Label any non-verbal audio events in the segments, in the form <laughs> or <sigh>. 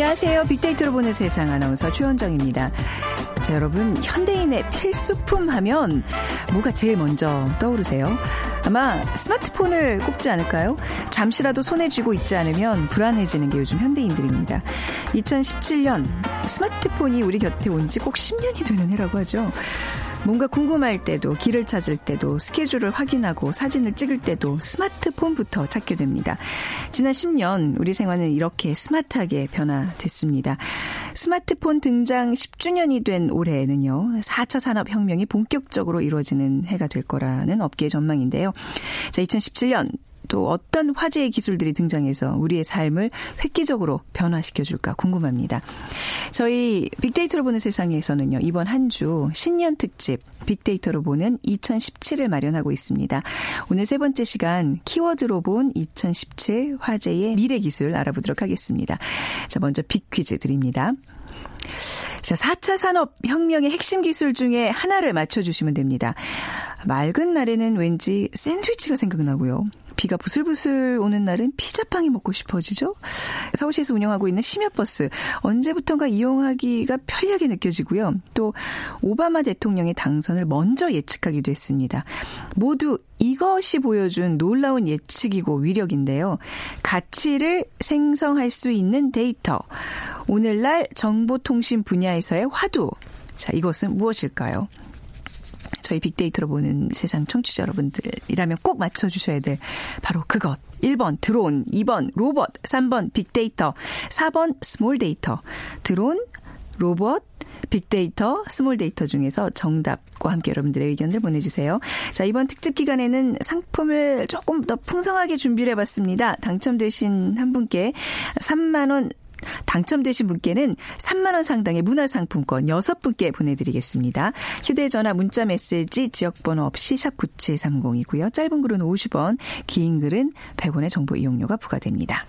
안녕하세요. 빅데이터로 보는 세상 아나운서 최원정입니다. 자, 여러분, 현대인의 필수품 하면 뭐가 제일 먼저 떠오르세요? 아마 스마트폰을 꼽지 않을까요? 잠시라도 손에 쥐고 있지 않으면 불안해지는 게 요즘 현대인들입니다. 2017년 스마트폰이 우리 곁에 온 지 꼭 10년이 되는 해라고 하죠. 뭔가 궁금할 때도 길을 찾을 때도 스케줄을 확인하고 사진을 찍을 때도 스마트폰부터 찾게 됩니다. 지난 10년 우리 생활은 이렇게 스마트하게 변화됐습니다. 스마트폰 등장 10주년이 된 올해는요. 4차 산업 혁명이 본격적으로 이루어지는 해가 될 거라는 업계의 전망인데요. 자, 2017년 또 어떤 화제의 기술들이 등장해서 우리의 삶을 획기적으로 변화시켜줄까 궁금합니다. 저희 빅데이터로 보는 세상에서는요, 이번 한 주 신년 특집 빅데이터로 보는 2017을 마련하고 있습니다. 오늘 세 번째 시간 키워드로 본 2017 화제의 미래 기술 알아보도록 하겠습니다. 자, 먼저 빅 퀴즈 드립니다. 자, 4차 산업혁명의 핵심 기술 중에 하나를 맞춰주시면 됩니다. 맑은 날에는 왠지 샌드위치가 생각나고요. 비가 부슬부슬 오는 날은 피자빵이 먹고 싶어지죠? 서울시에서 운영하고 있는 심야버스. 언제부턴가 이용하기가 편리하게 느껴지고요. 또 오바마 대통령의 당선을 먼저 예측하기도 했습니다. 모두 이것이 보여준 놀라운 예측이고 위력인데요. 가치를 생성할 수 있는 데이터. 오늘날 정보통신 분야에서의 화두. 자, 이것은 무엇일까요? 저희 빅데이터로 보는 세상 청취자 여러분들이라면 꼭 맞춰주셔야 될 바로 그것. 1번 드론, 2번 로봇, 3번 빅데이터, 4번 small data. 드론, 로봇, 빅데이터, small data 중에서 정답과 함께 여러분들의 의견을 보내주세요. 자, 이번 특집 기간에는 상품을 조금 더 풍성하게 준비를 해봤습니다. 당첨되신 한 분께 3만원 당첨되신 분께는 3만 원 상당의 문화상품권 6분께 보내드리겠습니다. 휴대전화 문자메시지 지역번호 없이 샵 9730이고요. 짧은 글은 50원, 긴 글은 100원의 정보 이용료가 부과됩니다.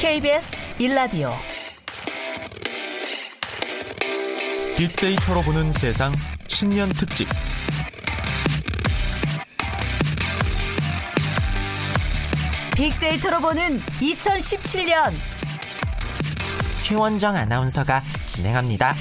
KBS 1라디오 빅데이터로 보는 세상 신년 특집 빅데이터로 보는 2017년 최원정 아나운서가 진행합니다.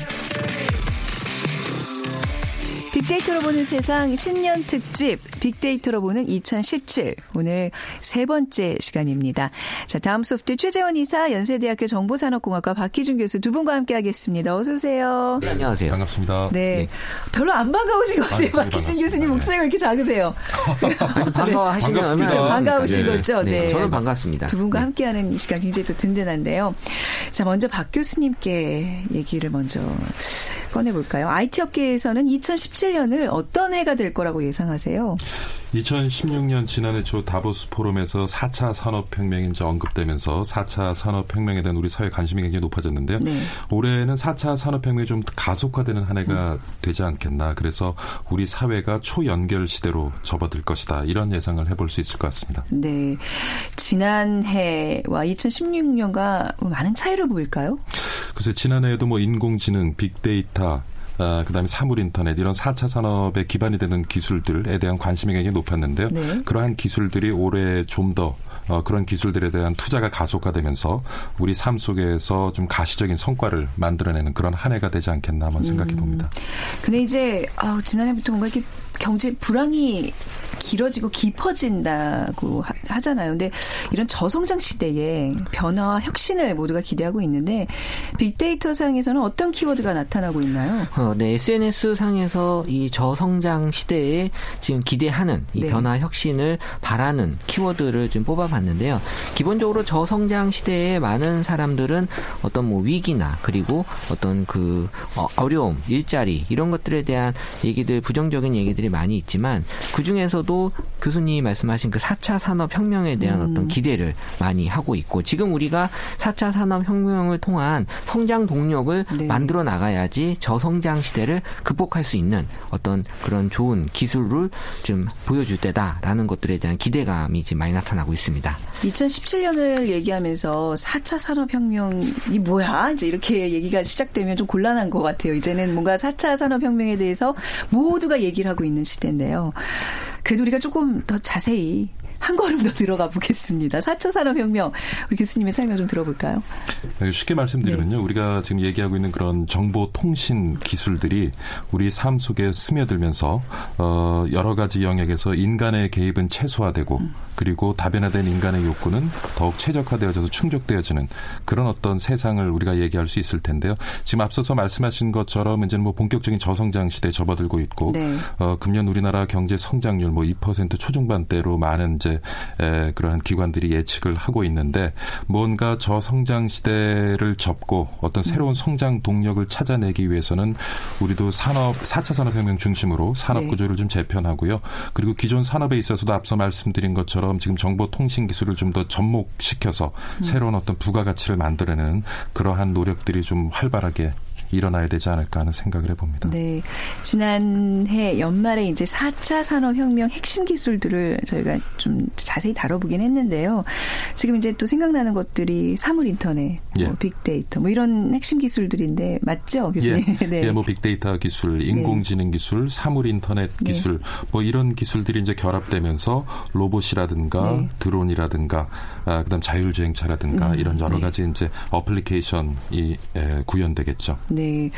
빅데이터로 보는 세상 신년 특집 빅데이터로 보는 2017 오늘 세 번째 시간입니다. 자 다음 소프트 최재원 이사 연세대학교 정보산업공학과 박희준 교수 두 분과 함께하겠습니다. 어서 오세요. 네, 안녕하세요. 반갑습니다. 네, 네. 별로 안 반가우신 것 같아요. 아, 네, 박희준 교수님 목소리가 이렇게 작으세요. 반가워하시면 네. 반가우신 네. 거죠. 네. 저는 반갑습니다. 두 분과 함께하는 이 시간 굉장히 또 든든한데요. 자 먼저 박 교수님께 얘기를 먼저 꺼내볼까요? IT 업계에서는 2017년을 어떤 해가 될 거라고 예상하세요? 2016년 지난해 초 다보스 포럼에서 4차 산업혁명이 이제 언급되면서 4차 산업혁명에 대한 우리 사회 관심이 굉장히 높아졌는데요. 네. 올해는 4차 산업혁명이 좀 가속화되는 한 해가 음. 되지 않겠나. 그래서 우리 사회가 초연결 시대로 접어들 것이다. 이런 예상을 해볼 수 있을 것 같습니다. 네. 지난해와 2016년과 많은 차이를 보일까요? 글쎄 지난해에도 뭐 인공지능, 빅데이터, 어, 그다음에 사물 인터넷 이런 4차 산업의 기반이 되는 기술들에 대한 관심이 굉장히 높았는데요. 네. 그러한 기술들이 올해 좀더 어, 그런 기술들에 대한 투자가 가속화되면서 우리 삶 속에서 좀 가시적인 성과를 만들어내는 그런 한 해가 되지 않겠나 한번 생각해 봅니다. 음. 근데 이제 어, 지난해부터 뭔가 이렇게 경제 불황이 길어지고 깊어진다고 하 잖아요. 근데 이런 저성장 시대에 변화와 혁신을 모두가 기대하고 있는데 빅데이터 상에서는 어떤 키워드가 나타나고 있나요? 어, 네, SNS 상에서 이 저성장 시대에 지금 기대하는 이 네. 변화 혁신을 바라는 키워드를 좀 뽑아봤는데요. 기본적으로 저성장 시대에 많은 사람들은 어떤 뭐 위기나 그리고 어떤 그 어, 어려움, 일자리 이런 것들에 대한 얘기들 부정적인 얘기들이 많이 있지만 그 중에서도 교수님이 말씀하신 그 4차 산업 혁명에 대한 음. 어떤 기대를 많이 하고 있고 지금 우리가 4차 산업 혁명을 통한 성장 동력을 네. 만들어 나가야지 저성장 시대를 극복할 수 있는 어떤 그런 좋은 기술을 좀 보여줄 때다라는 것들에 대한 기대감이 지금 많이 나타나고 있습니다. 2017년을 얘기하면서 4차 산업혁명이 뭐야? 이제 이렇게 얘기가 시작되면 좀 곤란한 것 같아요. 이제는 뭔가 4차 산업혁명에 대해서 모두가 얘기를 하고 있는 시대인데요. 그래도 우리가 조금 더 자세히 한 걸음 더 들어가 보겠습니다. 4차 산업혁명 우리 교수님의 설명 좀 들어볼까요? 쉽게 말씀드리면요. 우리가 지금 얘기하고 있는 그런 정보 통신 기술들이 우리 삶 속에 스며들면서 어 여러 가지 영역에서 인간의 개입은 최소화되고 그리고 다변화된 인간의 욕구는 더욱 최적화되어져서 충족되어지는 그런 어떤 세상을 우리가 얘기할 수 있을 텐데요. 지금 앞서서 말씀하신 것처럼 이제는 뭐 본격적인 저성장 시대에 접어들고 있고 네. 어 금년 우리나라 경제 성장률 뭐 2% 초중반대로 많은 이제 에, 그러한 기관들이 예측을 하고 있는데 뭔가 저성장 시대를 접고 어떤 새로운 성장 동력을 찾아내기 위해서는 우리도 산업 4차 산업혁명 중심으로 산업 네. 구조를 좀 재편하고요. 그리고 기존 산업에 있어서도 앞서 말씀드린 것처럼 지금 정보통신 기술을 좀 더 접목시켜서 새로운 어떤 부가가치를 만들어내는 그러한 노력들이 좀 활발하게 일어나야 되지 않을까 하는 생각을 해봅니다. 네. 지난해 연말에 이제 4차 산업혁명 핵심 기술들을 저희가 좀 자세히 다뤄보긴 했는데요. 지금 이제 또 생각나는 것들이 사물 인터넷, 뭐 예. 빅데이터, 뭐 이런 핵심 기술들인데 맞죠, 교수님? 예, <laughs> 네. 예, 뭐 빅데이터 기술, 인공지능 기술, 사물 인터넷 네. 기술, 뭐 이런 기술들이 이제 결합되면서 로봇이라든가 네. 드론이라든가, 아, 그다음 자율주행차라든가 음, 이런 여러 네. 가지 이제 어플리케이션이 에, 구현되겠죠. 네.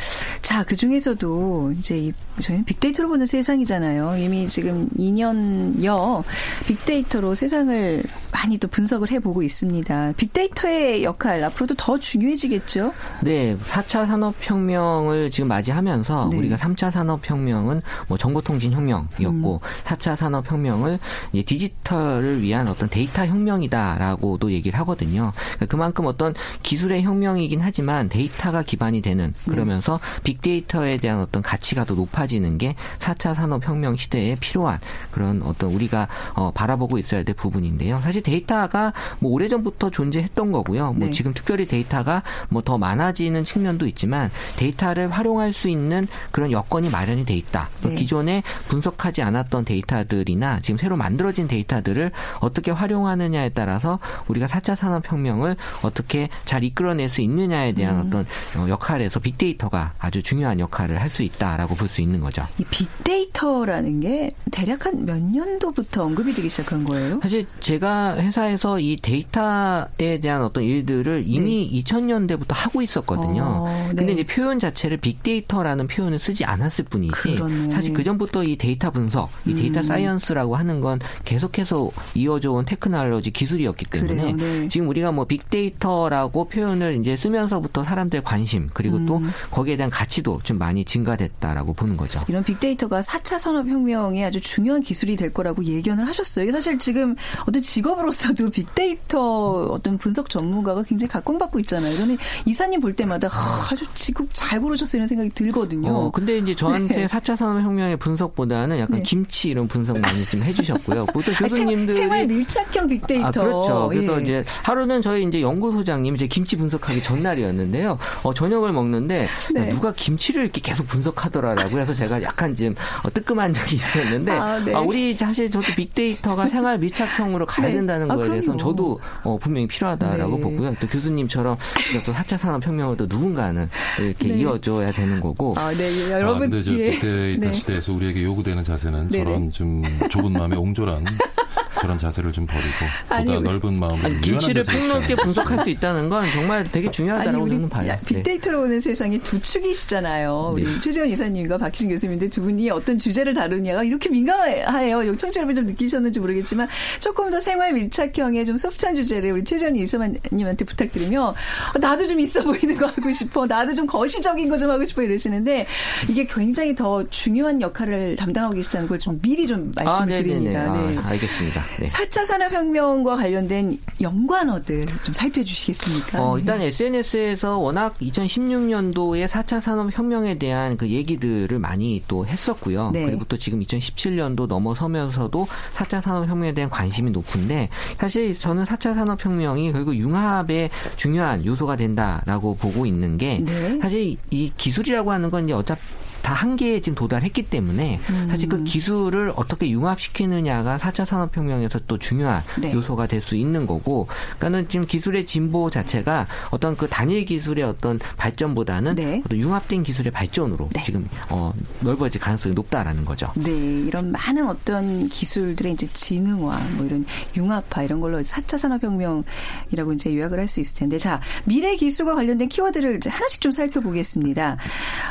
자, 그 중에서도 이제 이, 저희는 빅데이터로 보는 세상이잖아요. 이미 지금 2년여 빅데이터로 세상을 많이 또 분석을 해보고 있습니다. 빅데이터의 역할 앞으로도 더 중요해지겠죠? 네, 4차 산업혁명을 지금 맞이하면서 네. 우리가 3차 산업혁명은 뭐 정보통신혁명이었고 4차 산업혁명을 디지털을 위한 어떤 데이터 혁명이다라고도 얘기를 하거든요. 그러니까 그만큼 어떤 기술의 혁명이긴 하지만 데이터가 기반이 되는 그러면서 빅데이터에 대한 어떤 가치가 더 높아지는 게 4차 산업혁명 시대에 필요한 그런 어떤 우리가 어, 바라보고 있어야 될 부분인데요. 사실 데이터가 뭐 오래전부터 존재했던 거고요. 뭐 네. 지금 특별히 데이터 가 뭐 더 많아지는 측면도 있지만 데이터를 활용할 수 있는 그런 여건이 마련이 돼 있다. 네. 기존에 분석하지 않았던 데이터들이나 지금 새로 만들어진 데이터들을 어떻게 활용하느냐에 따라서 우리가 4차 산업혁명을 어떻게 잘 이끌어낼 수 있느냐에 대한 음. 어떤 어, 역할에서 빅데이터가 아주 중요한 역할을 할 수 있다라고 볼 수 있는 거죠. 이 빅데이터라는 게 대략 한 몇 년도부터 언급이 되기 시작한 거예요? 사실 제가 회사에서 이 데이터에 대한 어떤 일들을 이미 2000년대부터 하고 있었거든요. 네. 어, 네. 근데 이제 표현 자체를 빅데이터라는 표현을 쓰지 않았을 뿐이지 그러네. 사실 그 전부터 이 데이터 분석, 이 데이터 음. science라고 하는 건 계속해서 이어져 온 테크놀로지 기술이었기 때문에 그래요, 네. 지금 우리가 뭐 빅데이터라고 표현을 이제 쓰면서부터 사람들의 관심 그리고 또 음. 거기에 대한 가치도 좀 많이 증가됐다라고 보는 거죠. 이런 빅데이터가 4차 산업혁명의 아주 중요한 기술이 될 거라고 예견을 하셨어요. 이게 사실 지금 어떤 직업으로서도 빅데이터 어떤 분석 전문가가 굉장히 각광받고 있잖아요. 저는 이사님 볼 때마다 하, 아주 직업 잘 고르셨어요 이런 생각이 들거든요. 어, 근데 이제 저한테 네. 4차 산업혁명의 분석보다는 약간 네. 김치 이런 분석 많이 좀 해주셨고요. 보통 <laughs> 아니, 생- 교수님들이 생활 밀착형 빅데이터. 아, 그렇죠. 그래서 예. 이제 하루는 저희 이제 연구소장님 이제 김치 분석하기 전날이었는데요. 어, 저녁을 먹는데 네. 누가 김치를 이렇게 계속 분석하더라라고 해서 제가 약간 좀 어, 뜨끔한 적이 있었는데 아, 네. 아, 우리 사실 저도 빅데이터가 생활 밀착형으로 가야 네. 된다는 아, 거에 대해서. 저도 어, 분명히 필요하다라고 네. 보고요. 또 교수님 처럼 우리가 또 4차 산업혁명을 또 누군가는 이렇게 네. 이어줘야 되는 거고 아, 네, 예, 아, 여러분. 근데 저 예. 빅데이터 네. 시대에서 우리에게 요구되는 자세는 네네. 저런 좀 좁은 마음의 옹졸한 <laughs> 저런 자세를 좀 버리고 보다 아니, 넓은 마음으로 아니, 김치를 폭넓게 분석할 수 있다는 건 정말 되게 중요하다고 저는 봐요. 네. 빅데이터로 오는 세상에 두 축이시잖아요. 우리 네. 최재원 이사님과 박희준 교수님인데 두 분이 어떤 주제를 다루냐가 이렇게 민감해요. 청취자 여러분 좀 느끼셨는지 모르겠지만 조금 더 생활 밀착형의 좀 소프트한 주제를 우리 최재원 이사님한테 부탁드리면 어, 나도 좀 있어 보이는 거 하고 싶어. 나도 좀 거시적인 거 좀 하고 싶어 이러시는데 이게 굉장히 더 중요한 역할을 담당하고 계시다는 걸 좀 미리 좀 말씀을 아. 드립니다. 네. 아, 알겠습니다. 네. 4차 산업혁명과 관련된 연관어들 좀 살펴주시겠습니까? 어, 일단 SNS에서 워낙 2016년도에 4차 산업혁명에 대한 그 얘기들을 많이 또 했었고요. 네. 그리고 또 지금 2017년도 넘어서면서도 4차 산업혁명에 대한 관심이 높은데 사실 저는 4차 산업혁명이 결국 융합의 중요한 요소가 된다라고 보고 있는 게 네. 사실 이 기술이라고 하는 건 이제 어차피 다 한계에 지금 도달했기 때문에 사실 그 기술을 어떻게 융합시키느냐가 4차 산업혁명에서 또 중요한 네. 요소가 될 수 있는 거고 그러니까는 지금 기술의 진보 자체가 어떤 그 단일 기술의 어떤 발전보다는 네. 어떤 융합된 기술의 발전으로 네. 지금 어, 넓어질 가능성이 높다라는 거죠. 네, 이런 많은 어떤 기술들의 이제 지능화, 뭐 이런 융합화 이런 걸로 4차 산업혁명이라고 이제 요약을 할 수 있을 텐데, 자 미래 기술과 관련된 키워드를 하나씩 좀 살펴보겠습니다.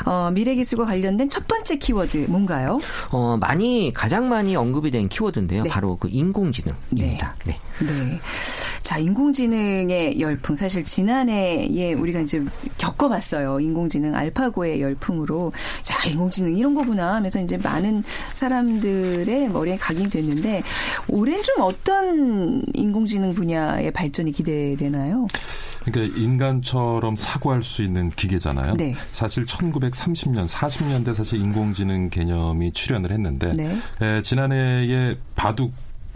어, 미래 기술과 관련 된 첫 번째 키워드 뭔가요? 어, 많이 가장 많이 언급이 된 키워드인데요. 네. 바로 그 인공지능입니다. 네. 네. 자, 인공지능의 열풍. 사실 지난해에 우리가 이제 겪어봤어요. 인공지능 알파고의 열풍으로. 자, 인공지능 이런 거구나 하면서 이제 많은 사람들의 머리에 각인됐는데 올해는 좀 어떤 인공지능 분야의 발전이 기대되나요? 그러니까 인간처럼 사고할 수 있는 기계잖아요. 네. 사실 1930년, 40년대 사실 인공지능 개념이 출현을 했는데 네. 에, 지난해에 바둑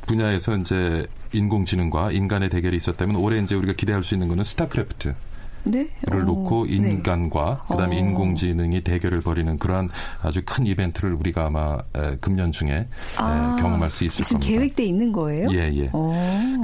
분야에서 이제 인공지능과 인간의 대결이 있었다면 올해 이제 우리가 기대할 수 있는 거는 스타크래프트. 네. 를 어, 놓고 네. 인간과 그다음에 어. 인공지능이 대결을 벌이는 그러한 아주 큰 이벤트를 우리가 아마 에, 금년 중에 에, 아, 경험할 수 있을 지금 겁니다. 계획돼 있는 거예요? 예, 예. 어.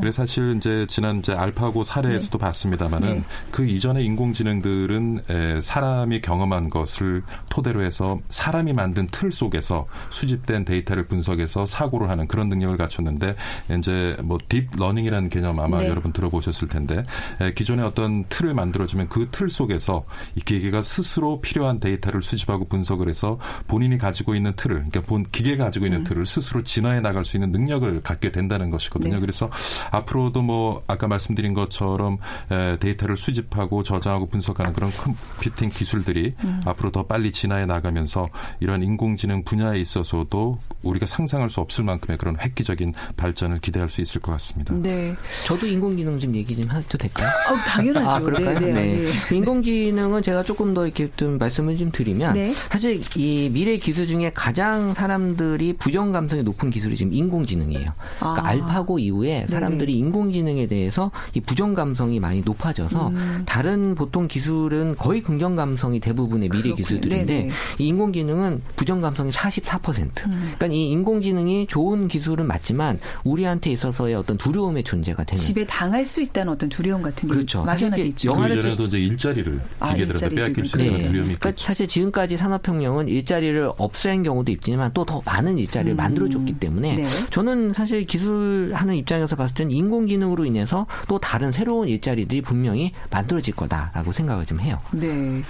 그래서 사실 이제 지난 이제 알파고 사례에서도 봤습니다마는 네. 그 이전의 인공지능들은 에, 사람이 경험한 것을 토대로 해서 사람이 만든 틀 속에서 수집된 데이터를 분석해서 사고를 하는 그런 능력을 갖췄는데 이제 뭐 딥러닝이라는 개념 아마 네. 여러분 들어보셨을 텐데 에, 기존의 어떤 틀을 만들어 주면 그 틀 속에서 이 기계가 스스로 필요한 데이터를 수집하고 분석을 해서 본인이 가지고 있는 틀을 그러니까 본 기계가 가지고 있는 틀을 스스로 진화해 나갈 수 있는 능력을 갖게 된다는 것이거든요. 네. 그래서 앞으로도 뭐 아까 말씀드린 것처럼 에, 데이터를 수집하고 저장하고 분석하는 그런 컴퓨팅 기술들이 앞으로 더 빨리 진화해 나가면서 이런 인공지능 분야에 있어서도 우리가 상상할 수 없을 만큼의 그런 획기적인 발전을 기대할 수 있을 것 같습니다. 네. 저도 인공지능 좀 얘기 좀 해도 될까요? 어, 당연하죠. 아, 그럴까요? 네, 네, 네. 인공지능은 제가 조금 더 이렇게 좀 말씀을 좀 드리면 네. 사실 이 미래 기술 중에 가장 사람들이 부정 감성이 높은 기술이 지금 인공지능이에요. 그러니까 아. 알파고 이후에 사람들이 인공지능에 대해서 이 부정 감성이 많이 높아져서 음. 다른 보통 기술은 거의 긍정 감성이 대부분의 미래 그렇군요. 기술들인데 네네. 이 인공지능은 부정 감성이 44%. 그러니까 이 인공지능이 좋은 기술은 맞지만 우리한테 있어서의 어떤 두려움의 존재가 되는 집에 당할 수 있다는 어떤 두려움 같은 게 그렇죠. 사실 있죠. 그 영화를 이전에도 이제 일자리를 아, 기계들한테 일자리도 빼앗길 수. 있는 네. 두려움이 그러니까. 사실 지금까지 산업혁명은 일자리를 없앤 경우도 있지만 또 더 많은 일자리를 만들어줬기 때문에 네. 저는 사실 기술하는 입장에서 봤을 때는 인공지능으로 인해서 또 다른 새로운 일자리들이 분명히 만들어질 거다라고 생각을 좀 해요. 네.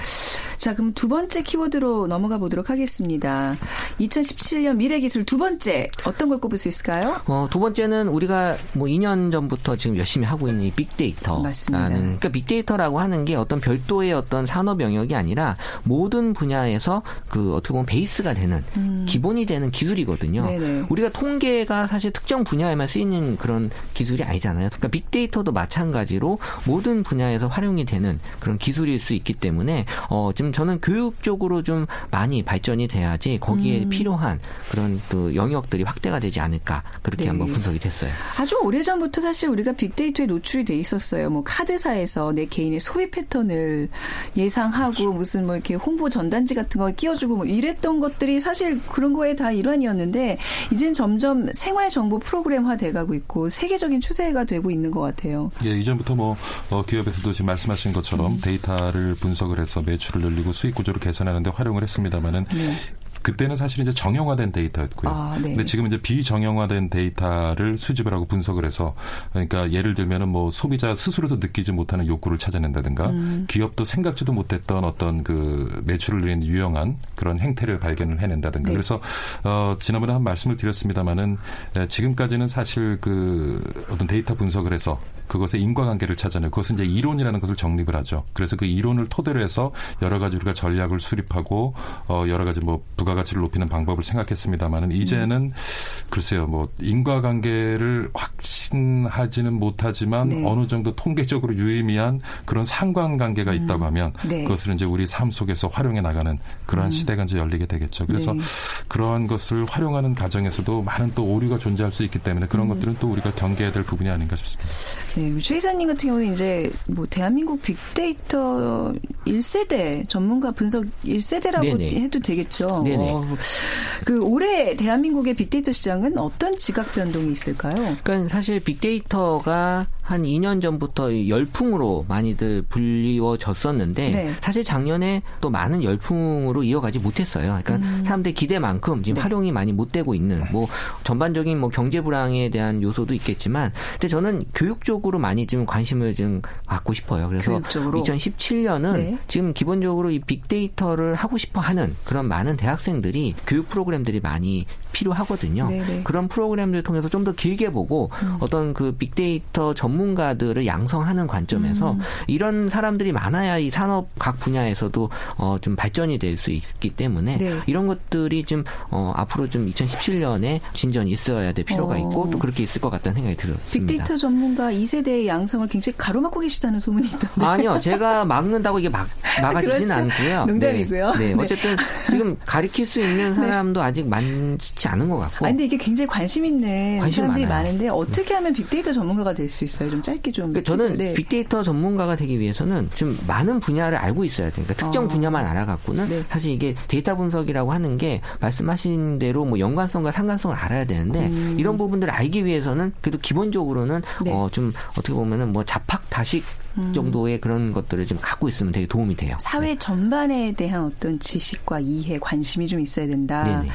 자, 그럼 두 번째 키워드로 넘어가 보도록 하겠습니다. 2017년 미래기술 두 번째 어떤 걸 꼽을 수 있을까요? 어, 두 번째는 우리가 뭐 2년 전부터 지금 열심히 하고 있는 이 빅데이터라는 맞습니다. 그러니까 빅데이터라고 하는 게 어떤 별도의 어떤 산업 영역이 아니라 모든 분야에서 그 어떻게 보면 베이스가 되는 기본이 되는 기술이거든요. 음. 네네. 우리가 통계가 사실 특정 분야에만 쓰이는 그런 기술이 아니잖아요. 그러니까 빅데이터도 마찬가지로 모든 분야에서 활용이 되는 그런 기술일 수 있기 때문에 어, 지금 저는 교육적으로 좀 많이 발전이 돼야지 거기에 음. 필요한 그런 그 영역들이 확대가 되지 않을까 그렇게 네. 한번 분석이 됐어요. 아주 오래 전부터 사실 우리가 빅데이터에 노출이 돼 있었어요. 뭐 카드사에서 내 개인의 소비 패턴을 예상하고 그렇죠. 무슨 뭐 이렇게 홍보 전단지 같은 거 끼워주고 뭐 이랬던 것들이 사실 그런 거에 다 일환이었는데 이젠 점점 생활 정보 프로그램화 돼가고 있고 세계적인 추세가 되고 있는 것 같아요. 예, 이전부터 뭐 어, 기업에서도 지금 말씀하신 것처럼 데이터를 분석을 해서 매출을 늘리고 수익 구조를 개선하는데 활용을 했습니다마는 네. 그때는 사실 이제 정형화된 데이터였고요. 아, 네. 근데 지금 이제 비정형화된 데이터를 수집을 하고 분석을 해서 그러니까 예를 들면은 뭐 소비자 스스로도 느끼지 못하는 욕구를 찾아낸다든가 음. 기업도 생각지도 못했던 어떤 그 매출을 내는 유용한 그런 행태를 발견을 해낸다든가 네. 그래서 어 지난번에 한 말씀을 드렸습니다마는 에, 지금까지는 사실 그 어떤 데이터 분석을 해서 그것의 인과관계를 찾아내고 그것은 이제 이론이라는 것을 정립을 하죠. 그래서 그 이론을 토대로 해서 여러 가지 우리가 전략을 수립하고 어 여러 가지 뭐 부가 가치를 높이는 방법을 생각했습니다마는 이제는 글쎄요 뭐 인과관계를 확신하지는 못하지만 네. 어느 정도 통계적으로 유의미한 그런 상관관계가 있다고 하면 네. 그것을 이제 우리 삶 속에서 활용해 나가는 그러한 시대가 이제 열리게 되겠죠. 그래서 네. 그러한 것을 활용하는 과정에서도 많은 또 오류가 존재할 수 있기 때문에 그런 음. 것들은 또 우리가 경계해야 될 부분이 아닌가 싶습니다. 네, 최 이사님 같은 경우는 이제 뭐 대한민국 빅데이터 1세대 전문가 분석 1세대라고 네네. 해도 되겠죠. 네네. 어, 그 올해 대한민국의 빅데이터 시장은 어떤 지각 변동이 있을까요? 그러니까 사실 빅데이터가 한 2년 전부터 열풍으로 많이들 불리워졌었는데 네. 사실 작년에 또 많은 열풍으로 이어가지 못했어요. 그러니까 사람들 기대만큼 지금 네. 활용이 많이 못 되고 있는 뭐 전반적인 뭐 경제 불황에 대한 요소도 있겠지만 근데 저는 교육적으로 많이 좀 관심을 좀 갖고 싶어요. 그래서 교육적으로? 2017년은 네. 지금 기본적으로 이 빅데이터를 하고 싶어 하는 그런 많은 대학생들이 교육 프로그램들이 많이 필요하거든요. 네네. 그런 프로그램들을 통해서 좀 더 길게 보고 음. 어떤 그 빅데이터 전문가들을 양성하는 관점에서 음. 이런 사람들이 많아야 이 산업 각 분야에서도 어, 좀 발전이 될 수 있기 때문에 네. 이런 것들이 좀 어, 앞으로 좀 2017년에 진전이 있어야 될 필요가 어. 있고 또 그렇게 있을 것 같다는 생각이 들었습니다. 빅데이터 전문가 2세대의 양성을 굉장히 가로막고 계시다는 소문이 있던데. 아니요, 제가 <laughs> 막는다고 이게 막, 막아지진 그렇죠. 않고요. 농담이고요. 네, 네, 네. 어쨌든 지금 가리킬 수 있는 사람도 아직 많지 않은 것 같고. 아, 근데 이게 굉장히 관심 있는 관심 사람들이 많아요. 많은데 어떻게 하면 빅데이터 전문가가 될 수 있어요? 좀 짧게 좀. 그러니까 저는 네. 빅데이터 전문가가 되기 위해서는 좀 많은 분야를 알고 있어야 되니까 특정 어. 분야만 알아갖고는 네. 사실 이게 데이터 분석이라고 하는 게 말씀하신 대로 뭐 연관성과 상관성을 알아야 되는데 음. 이런 부분들을 알기 위해서는 그래도 기본적으로는 네. 어 좀 어떻게 보면은 뭐 자팍 다식 음. 정도의 그런 것들을 좀 갖고 있으면 되게 도움이 돼요. 사회 전반에 대한 어떤 지식과 이해, 관심이 좀 있어야 된다. 네네.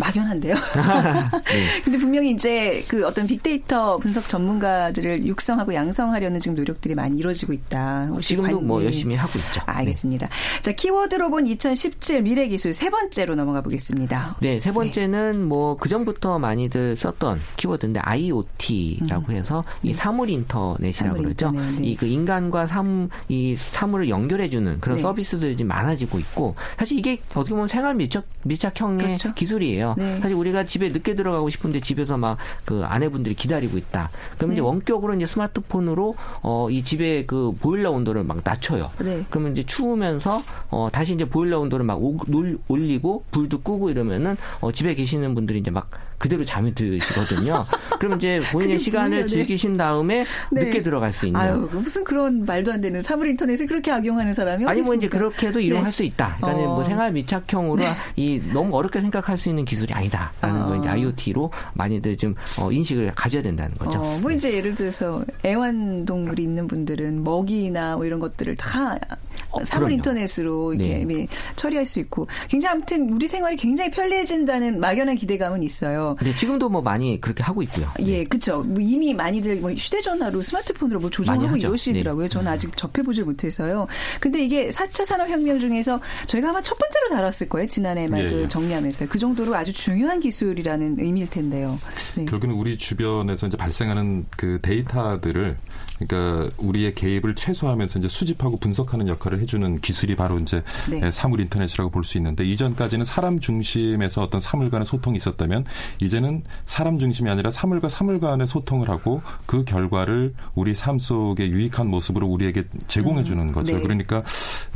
막연한데요. <laughs> 네. 근데 분명히 이제 그 어떤 빅데이터 분석 전문가들을 육성하고 양성하려는 지금 노력들이 많이 이루어지고 있다. 지금도 관- 뭐 네. 열심히 하고 있죠. 아, 알겠습니다. 자, 키워드로 본 2017 미래 기술 세 번째로 넘어가 보겠습니다. 네, 세 번째는 뭐 그전부터 많이들 썼던 키워드인데 IoT라고 해서 이 사물 인터넷이라고 음. 사물 그러죠. 네. 이그 인간 과 사물 이 사물을 연결해 주는 그런 네. 서비스들이 좀 많아지고 있고 사실 이게 어떻게 보면 생활 밀착 밀착형의 그렇죠. 기술이에요. 네. 사실 우리가 집에 늦게 들어가고 싶은데 집에서 막 그 아내분들이 기다리고 있다. 그럼 이제 네. 원격으로 이제 스마트폰으로 어 이 집에 그 보일러 온도를 막 낮춰요. 네. 그러면 이제 추우면서 어 다시 이제 보일러 온도를 막 오- 놀- 올리고 불도 끄고 이러면은 어 집에 계시는 분들이 이제 막 그대로 잠이 드시거든요. 그럼 이제 <laughs> 본인의 시간을 네. 즐기신 다음에 네. 늦게 들어갈 수 있는. 아유, 무슨 그런 말도 안 되는 사물 인터넷을 그렇게 악용하는 사람이 아니 뭐 이제 있습니까? 그렇게도 이용할 네. 수 있다. 그러니까 어. 뭐 생활 밀착형으로 이 너무 어렵게 생각할 수 있는 기술이 아니다라는 어. 걸 이제 IoT로 많이들 좀 어, 인식을 가져야 된다는 거죠. 어, 뭐 이제 예를 들어서 애완동물이 있는 분들은 먹이나 뭐 이런 것들을 다 어, 사물 그럼요. 인터넷으로 이렇게 네. 예, 처리할 수 있고 굉장히 아무튼 우리 생활이 굉장히 편리해진다는 막연한 기대감은 있어요. 근데 지금도 뭐 많이 그렇게 하고 있고요. 예, 그렇죠. 뭐 이미 많이들 뭐 휴대전화로 스마트폰으로 뭐 조정하고. 이러시더라고요. 네. 저는 아직 접해보질 못해서요. 근데 이게 4차 산업혁명 중에서 저희가 아마 첫 번째로 다뤘을 거예요. 지난해 말 예, 그 예. 정리하면서요. 그 정도로 아주 중요한 기술이라는 의미일 텐데요. 네. 결국은 우리 주변에서 이제 발생하는 그 데이터들을 그러니까 우리의 개입을 최소화하면서 이제 수집하고 분석하는 역할을 해 주는 기술이 바로 이제 네. 에, 사물 인터넷이라고 볼 수 있는데 이전까지는 사람 중심에서 어떤 사물 간의 소통이 있었다면 이제는 사람 중심이 아니라 사물과 사물 간의 소통을 하고 그 결과를 우리 삶 속에 유익한 모습으로 우리에게 제공해 주는 거죠. 네. 그러니까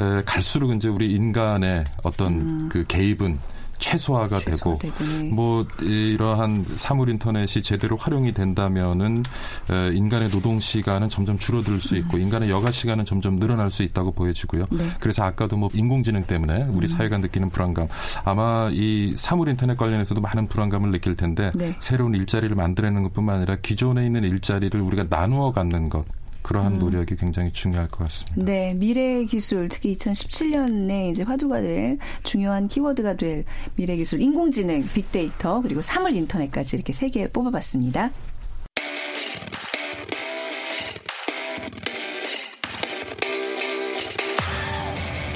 에, 갈수록 이제 우리 인간의 어떤 그 개입은 최소화가, 되고 최소화되고, 네. 뭐 이러한 사물 인터넷이 제대로 활용이 된다면은 에, 인간의 노동 시간은 점점 줄어들 수 있고 인간의 여가 시간은 점점 늘어날 수 있다고 보여지고요. 네. 그래서 아까도 뭐 인공지능 때문에 우리 사회가 느끼는 불안감 아마 이 사물 인터넷 관련해서도 많은 불안감을 느낄 텐데 네. 새로운 일자리를 만들어내는 것뿐만 아니라 기존에 있는 일자리를 우리가 나누어 갖는 것 그러한 노력이 굉장히 중요할 것 같습니다. 네, 미래 기술 특히 2017년에 이제 화두가 될 중요한 키워드가 될 미래 기술 인공지능, 빅데이터 그리고 사물 인터넷까지 이렇게 세 개 뽑아봤습니다.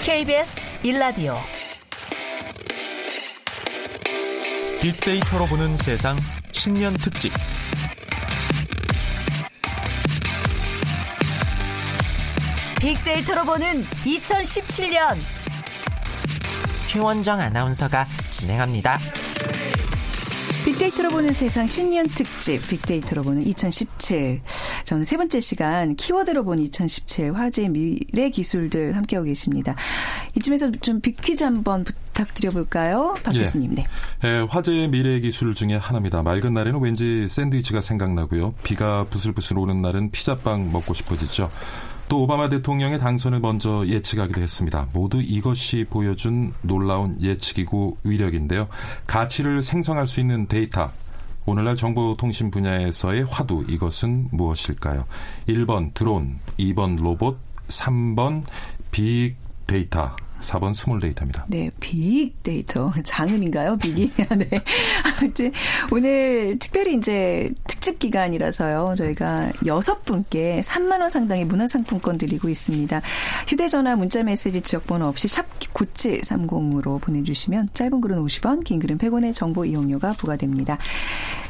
KBS 일라디오 빅데이터로 보는 세상 신년 특집 빅데이터로 보는 2017년 최원정 아나운서가 진행합니다. 빅데이터로 보는 세상 신년 특집 빅데이터로 보는 2017. 저는 세 번째 시간 키워드로 보는 2017 화제 미래 기술들 함께하고 계십니다. 이쯤에서 좀 빅퀴즈 한번 부탁드려 볼까요? 박 예. 교수님. 네. 예, 화제의 미래 기술 중에 하나입니다. 맑은 날에는 왠지 샌드위치가 생각나고요. 비가 부슬부슬 오는 날은 피자빵 먹고 싶어지죠. 또 오바마 대통령의 당선을 먼저 예측하기도 했습니다. 모두 이것이 보여준 놀라운 예측이고 위력인데요. 가치를 생성할 수 있는 데이터. 오늘날 정보통신 분야에서의 화두 이것은 무엇일까요? 1번 드론, 2번 로봇, 3번 빅데이터, 4번 스몰 데이터입니다. 네, 빅 데이터. <laughs> 장은인가요? 빅이? <laughs> 네. 아무튼, 오늘 특별히 이제 특집 기간이라서요. 저희가 여섯 분께 3만 원 상당의 문화상품권 드리고 있습니다. 휴대전화, 문자메시지 지역번호 없이 샵 9730으로 보내주시면 짧은 글은 50원, 긴 글은 100원의 정보 이용료가 부과됩니다.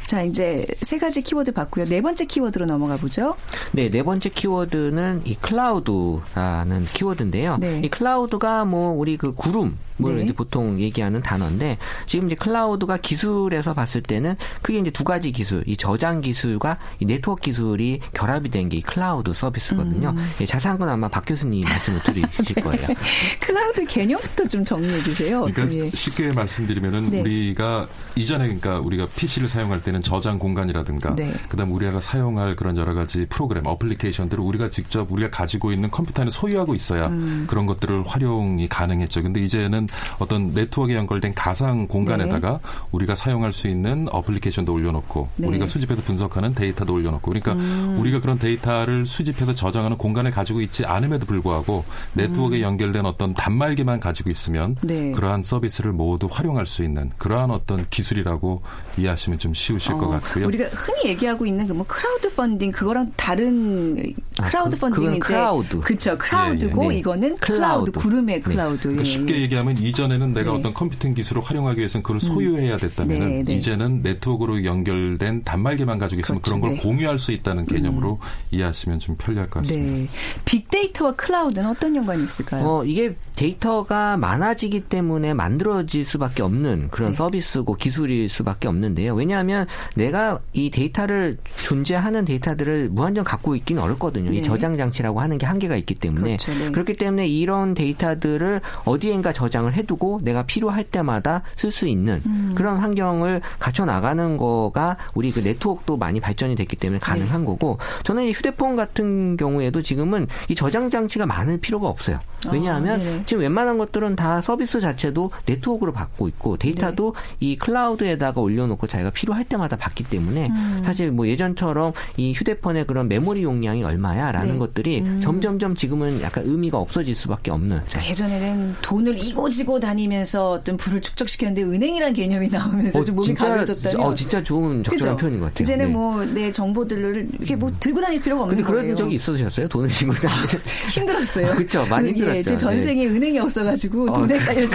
자, 이제 세 가지 키워드 봤고요. 네 번째 키워드로 넘어가 보죠. 네, 네 번째 키워드는 이 클라우드라는 키워드인데요. 네. 이 클라우드가 뭐 우리 그 구름을 네. 이제 보통 얘기하는 단어인데 지금 이제 클라우드가 기술에서 봤을 때는 크게 이제 두 가지 기술, 이 저장 기술과 이 네트워크 기술이 결합이 된 게 이 클라우드 서비스거든요. 음. 예, 자세한 건 아마 박 교수님 말씀을 드리실 네. 거예요. <laughs> 클라우드 개념부터 좀 정리해 주세요. 그러니까. 쉽게 말씀드리면은 네. 우리가 이전에 그러니까 우리가 PC를 사용할 때는 저장 공간이라든가 네. 그다음 우리가 사용할 그런 여러 가지 프로그램, 어플리케이션들을 우리가 직접 우리가 가지고 있는 컴퓨터에 소유하고 있어야 음. 그런 것들을 활용이 가능했죠. 근데 이제는 어떤 네트워크에 연결된 가상 공간에다가 우리가 사용할 수 있는 어플리케이션도 올려놓고 네. 우리가 수집해서 분석하는 데이터도 올려놓고 그러니까 음. 우리가 그런 데이터를 수집해서 저장하는 공간을 가지고 있지 않음에도 불구하고 네트워크에 연결된 어떤 단말기만 가지고 있으면 음. 네. 그러한 서비스를 모두 활용할 수 있는 그러한 어떤 기술이라고 이해하시면 좀 쉬우실 것 어, 같고요. 우리가 흔히 얘기하고 있는 그 뭐 크라우드 펀딩 그거랑 다른 아, 크라우드 그- 펀딩은 그건 이제 크라우드. 그쵸 크라우드고 예, 예. 네. 이거는 클라우드, 클라우드. 구름의 네. 클라우드. 그러니까 예, 쉽게 예. 얘기하면 이전에는 내가 네. 어떤 컴퓨팅 기술을 활용하기 위해서는 그걸 소유해야 됐다면 네, 네. 이제는 네트워크로 연결된 단말기만 가지고 있으면 그렇죠. 그런 걸 네. 공유할 수 있다는 개념으로 이해하시면 좀 편리할 것 같습니다. 네. 빅데이터와 클라우드는 어떤 연관이 있을까요? 어, 이게 데이터가 많아지기 때문에 만들어질 수밖에 없는 그런 네. 서비스고 기술일 수밖에 없는데요. 왜냐하면 내가 이 데이터를 존재하는 데이터들을 무한정 갖고 있기는 어렵거든요. 네. 이 저장 장치라고 하는 게 한계가 있기 때문에 그렇죠, 네. 그렇기 때문에 이런 데이터들을 어디엔가 저장을 해두고 내가 필요할 때마다 쓸 수 있는 음. 그런 환경을 갖춰 나가는 거가 우리 그 네트워크도 많이 발전이 됐기 때문에 가능한 네. 거고 저는 이 휴대폰 같은 경우에도 지금은 이 저장 장치가 많을 필요가 없어요. 왜냐하면 아. 지금 웬만한 것들은 다 서비스 자체도 네트워크로 받고 있고 데이터도 네. 이 클라우드에다가 올려놓고 자기가 필요할 때마다 받기 때문에 음. 사실 뭐 예전처럼 이 휴대폰의 그런 메모리 용량이 얼마야라는 네. 것들이 음. 점점점 지금은 약간 의미가 없어질 수밖에 없는 그러니까 예전에는 돈을 이고지고 다니면서 어떤 부를 축적시켰는데 은행이란 개념이 나오면서 좀 몸이 가벼워졌다면 어, 진짜 좋은 적절한 그죠? 표현인 것 같아요. 이제는 네. 뭐내 정보들을 이렇게 뭐 들고 다닐 필요가 없는 근데 그런 거예요. 적이 있으셨어요? 돈을 지고 다니면서 <laughs> 힘들었어요. 그쵸, 많이 예, 제 힘들었죠. 전생에 은행이 없어가지고 어, 돈에 깔려.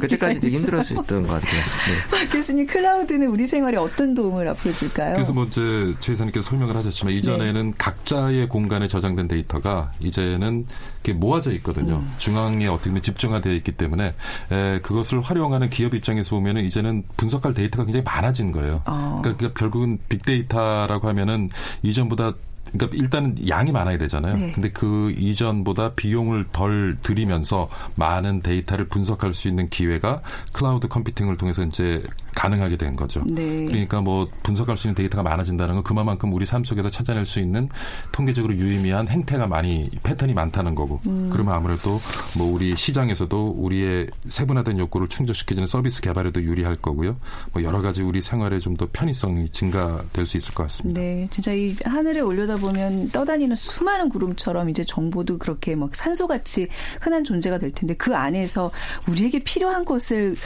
그때까지 되게 힘들었을 것 같아요. 네. 박 교수님 클라우드는 우리 생활에 어떤 도움을 앞으로 줄까요? 그래서 뭐 이제 최 이사님께서 설명을 하셨지만 이전에는 네. 각자의 공간에 저장된 데이터가 이제는 이렇게 모아져 있거든요. 음. 중앙에 어떻게 보면 집중화되어 있기 때문에 에, 그것을 활용하는 기업 입장에서 보면은 이제는 분석할 데이터가 굉장히 많아진 거예요. 어. 그러니까 결국은 빅데이터라고 하면은 이전보다 그러니까 일단은 양이 많아야 되잖아요. 네. 근데 그 이전보다 비용을 덜 들이면서 많은 데이터를 분석할 수 있는 기회가 클라우드 컴퓨팅을 통해서 이제 가능하게 된 거죠. 네. 그러니까 뭐 분석할 수 있는 데이터가 많아진다는 건 그만큼 우리 삶 속에서 찾아낼 수 있는 통계적으로 유의미한 행태가 많이 패턴이 많다는 거고 음. 그러면 아무래도 뭐 우리 시장에서도 우리의 세분화된 욕구를 충족시켜주는 서비스 개발에도 유리할 거고요. 뭐 여러 가지 우리 생활에 좀 더 편의성이 증가될 수 있을 것 같습니다. 네, 진짜 이 하늘에 올려다 보면 떠다니는 수많은 구름처럼 이제 정보도 그렇게 막 산소같이 흔한 존재가 될 텐데 그 안에서 우리에게 필요한 것을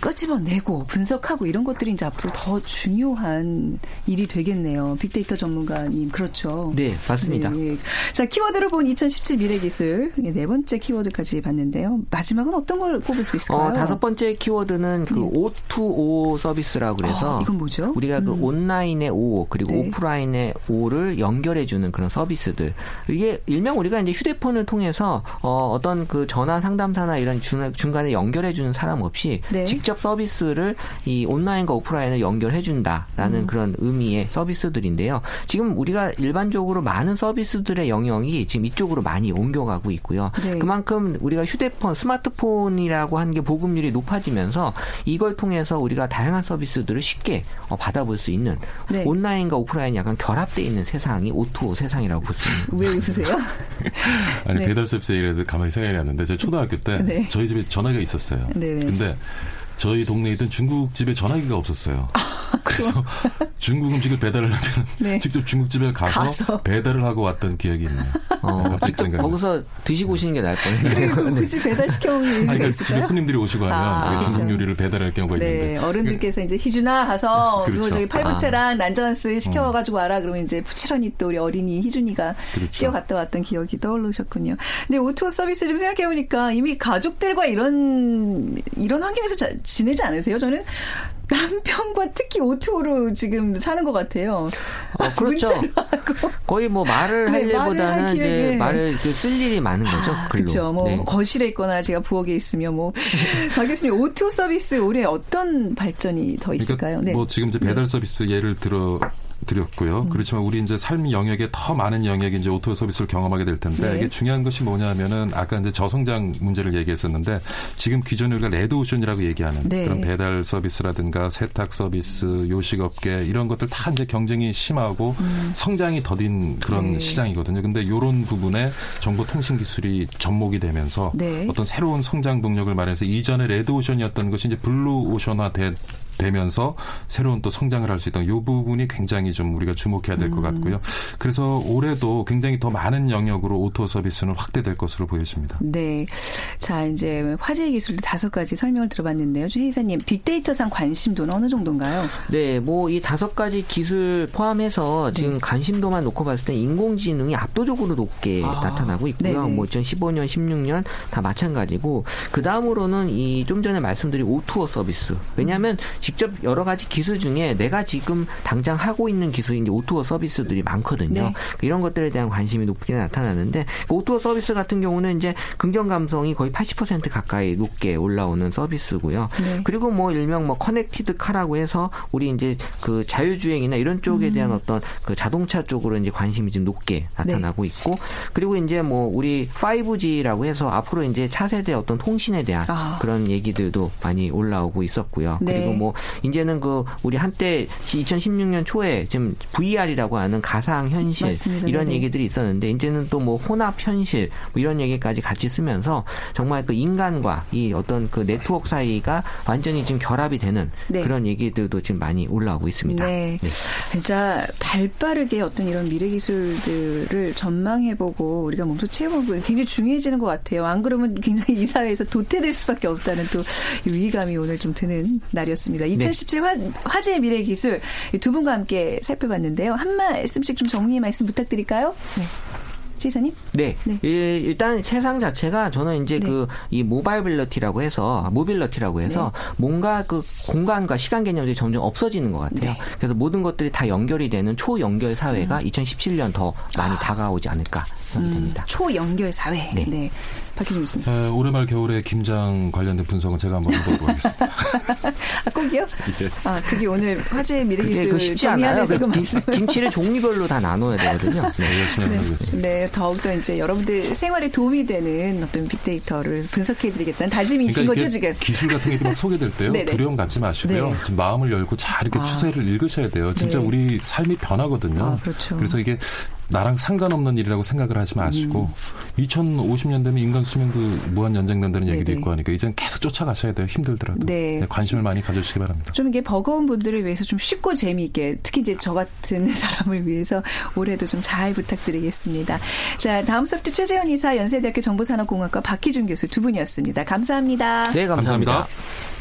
끄집어내고 분석하고 이런 것들이 이제 앞으로 더 중요한 일이 되겠네요. 빅데이터 전문가님 그렇죠. 네, 맞습니다. 네. 자 키워드를 본2017 미래기술 네 번째 키워드까지 봤는데요. 마지막은 어떤 걸 꼽을 수 있을까요? 어, 다섯 번째 키워드는 그 네. O2O 서비스라고 그래서 어, 이건 뭐죠? 우리가 그 음. 그 온라인의 O 그리고 네. 오프라인의 O를 연결해주는 그런 서비스들 이게 일명 우리가 이제 휴대폰을 통해서 어, 어떤 그 전화 상담사나 이런 중, 중간에 연결해주는 사람 없이 네. 직접 서비스를 이 온라인과 오프라인을 연결해 준다라는 음. 그런 의미의 서비스들인데요. 지금 우리가 일반적으로 많은 서비스들의 영역이 지금 이쪽으로 많이 옮겨가고 있고요. 네. 그만큼 우리가 휴대폰, 스마트폰이라고 하는 게 보급률이 높아지면서 이걸 통해서 우리가 다양한 서비스들을 쉽게 어, 받아볼 수 있는 네. 온라인과 오프라인이 약간 결합돼 있는 세상이 오투오 세상이라고 볼 수 있습니다. 왜 웃으세요? 아니 네. 배달 서비스 얘기를 가만히 생각이 났는데 제가 초등학교 때 네. 저희 집에 전화기가 있었어요. 네. 근데 저희 동네에 있던 중국집에 전화기가 없었어요. 아, 그래서 중국 음식을 배달하려면 네. <laughs> 직접 중국집에 가서, 가서, 배달을 하고 왔던 기억이 있네요. 어, 직접 거기서 드시고 오시는 게 나을 뻔했네요. 굳이 배달시켜 먹는 아니, 그러니까 집에 손님들이 오시고 하면 아, 중국 그렇죠. 요리를 배달할 경우가 네, 있는데 어른들께서 이제 희준아 가서 그렇죠. 저기 팔보채랑 아. 난자완스 시켜가지고 와라 그러면 이제 부지런히 또 우리 어린이 희준이가 그렇죠. 뛰어갔다 왔던 기억이 떠오르셨군요. 근데 O2O 서비스 좀 생각해 보니까 이미 가족들과 이런 이런 환경에서 자, 지내지 않으세요? 저는 남편과 특히 오토로 지금 사는 것 같아요. 어, <laughs> 그렇죠. 거의 뭐 말을 할 네, 일보다는 이제 네. 글을 쓸 일이 많은 거죠. 아, 그렇죠. 뭐 네. 거실에 있거나 제가 부엌에 있으면 뭐 <laughs> 가겠습니다. O2O 서비스 올해 어떤 발전이 더 있을까요? 그러니까 뭐 지금 이제 배달 서비스 예를 들어 드렸고요. 음. 그렇지만 우리 이제 삶 영역에 더 많은 영역이 이제 O2O 서비스를 경험하게 될 텐데 네. 이게 중요한 것이 뭐냐면은 아까 이제 저성장 문제를 얘기했었는데 지금 기존에 우리가 레드오션이라고 얘기하는 네. 그런 배달 서비스라든가 세탁 서비스, 요식업계 이런 것들 다 이제 경쟁이 심하고 음. 성장이 더딘 그런 네. 시장이거든요. 근데 이런 부분에 정보통신 기술이 접목이 되면서 네. 어떤 새로운 성장 동력을 마련해서 이전에 레드오션이었던 것이 이제 블루오션화 된 되면서 새로운 또 성장을 할 수 있다. 이 부분이 굉장히 좀 우리가 주목해야 될것 음. 같고요. 그래서 올해도 굉장히 더 많은 영역으로 O2O 서비스는 확대될 것으로 보여집니다. 네. 자, 이제 화제 기술도 다섯 가지 설명을 들어봤는데요. 주 이사님, 빅데이터상 관심도는 어느 정도인가요? 네, 뭐 이 다섯 가지 기술 포함해서 지금 네. 관심도만 놓고 봤을 때 인공지능이 압도적으로 높게 아. 나타나고 있고요. 네네. 뭐 2015년, 16년 다 마찬가지고 그 다음으로는 이 좀 전에 말씀드린 O2O 서비스. 왜냐하면 직접 여러 가지 기술 중에 내가 지금 당장 하고 있는 기술이 이제 O2O 서비스들이 많거든요. 네. 이런 것들에 대한 관심이 높게 나타나는데 그 O2O 서비스 같은 경우는 이제 긍정 감성이 거의 80% 가까이 높게 올라오는 서비스고요. 네. 그리고 뭐 일명 뭐 connected car라고 해서 우리 이제 그 자율주행이나 이런 쪽에 대한 음. 어떤 그 자동차 쪽으로 이제 관심이 좀 높게 나타나고 네. 있고 그리고 이제 뭐 우리 5G라고 해서 앞으로 이제 차세대 어떤 통신에 대한 아. 그런 얘기들도 많이 올라오고 있었고요. 네. 그리고 뭐 이제는 그 우리 한때 2016년 초에 지금 VR이라고 하는 가상 현실 이런 네네. 얘기들이 있었는데 이제는 또 뭐 혼합 현실 뭐 이런 얘기까지 같이 쓰면서 정말 그 인간과 이 어떤 그 네트워크 사이가 완전히 지금 결합이 되는 네. 그런 얘기들도 지금 많이 올라오고 있습니다. 네. 네. 진짜 발빠르게 어떤 이런 미래 기술들을 전망해보고 우리가 몸소 채워보고 굉장히 중요해지는 것 같아요. 안 그러면 굉장히 이 사회에서 도태될 수밖에 없다는 또 위기감이 오늘 좀 드는 날이었습니다. 2017 네. 화, 재 미래 기술 두 분과 함께 살펴봤는데요. 한 말씀씩 좀 정리 말씀 부탁드릴까요? 네. 최사님? 네. 네. 일단 세상 자체가 저는 이제 네. 그이 모바일빌러티라고 해서 모빌러티라고 해서 네. 뭔가 그 공간과 시간 개념들이 점점 없어지는 것 같아요. 네. 그래서 모든 것들이 다 연결이 되는 초연결 사회가 음. 2017년 더 많이 아. 다가오지 않을까 생각됩니다. 음, 초연결 사회. 네. 네. 박희준 교수님. 에, 올해 말 겨울에 김장 관련된 분석은 제가 한번 해보도록 하겠습니다. <laughs> 아, 꼭이요? 네. 아, 그게 오늘 화제 미래기술 그 쉽지 않아요. 그 김, 치를 종류별로 다 나눠야 되거든요. 네, 열심히 네. 해보겠습니다. 네, 더욱더 이제 여러분들 생활에 도움이 되는 어떤 빅데이터를 분석해드리겠다는 다짐이신 그러니까 거죠, 지금? 기술 같은 게 막 소개될 때요. 두려움 갖지 마시고요. 네. 지금 마음을 열고 잘 이렇게 아. 추세를 읽으셔야 돼요. 진짜 네. 우리 삶이 변하거든요. 아, 그렇죠. 그래서 이게 나랑 상관없는 일이라고 생각을 하지 마시고 음. 2050년 되면 인간 수명도 무한 연장된다는 얘기도 네네. 있고 하니까 이제는 계속 쫓아가셔야 돼요. 힘들더라도. 네. 네. 관심을 많이 가져주시기 바랍니다. 좀 이게 버거운 분들을 위해서 좀 쉽고 재미있게 특히 이제 저 같은 <laughs> 사람을 위해서 올해도 좀 잘 부탁드리겠습니다. 자, 다음 수업도 최재현 이사 연세대학교 정보산업공학과 박희준 교수 두 분이었습니다. 감사합니다. 네, 감사합니다. 감사합니다.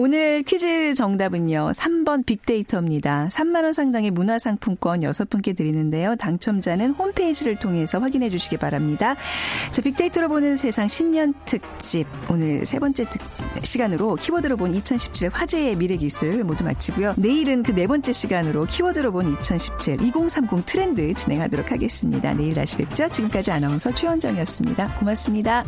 오늘 퀴즈 정답은요. 3번 빅데이터입니다. 3만 원 상당의 문화상품권 6분께 드리는데요. 당첨자는 홈페이지를 통해서 확인해 주시기 바랍니다. 자, 빅데이터로 보는 세상 신년 특집 오늘 세 번째 특, 시간으로 키워드로 본 2017 화제의 미래 기술 모두 마치고요. 내일은 그 네 번째 시간으로 키워드로 본 2017 2030 트렌드 진행하도록 하겠습니다. 내일 다시 뵙죠. 지금까지 아나운서 최원정이었습니다. 고맙습니다.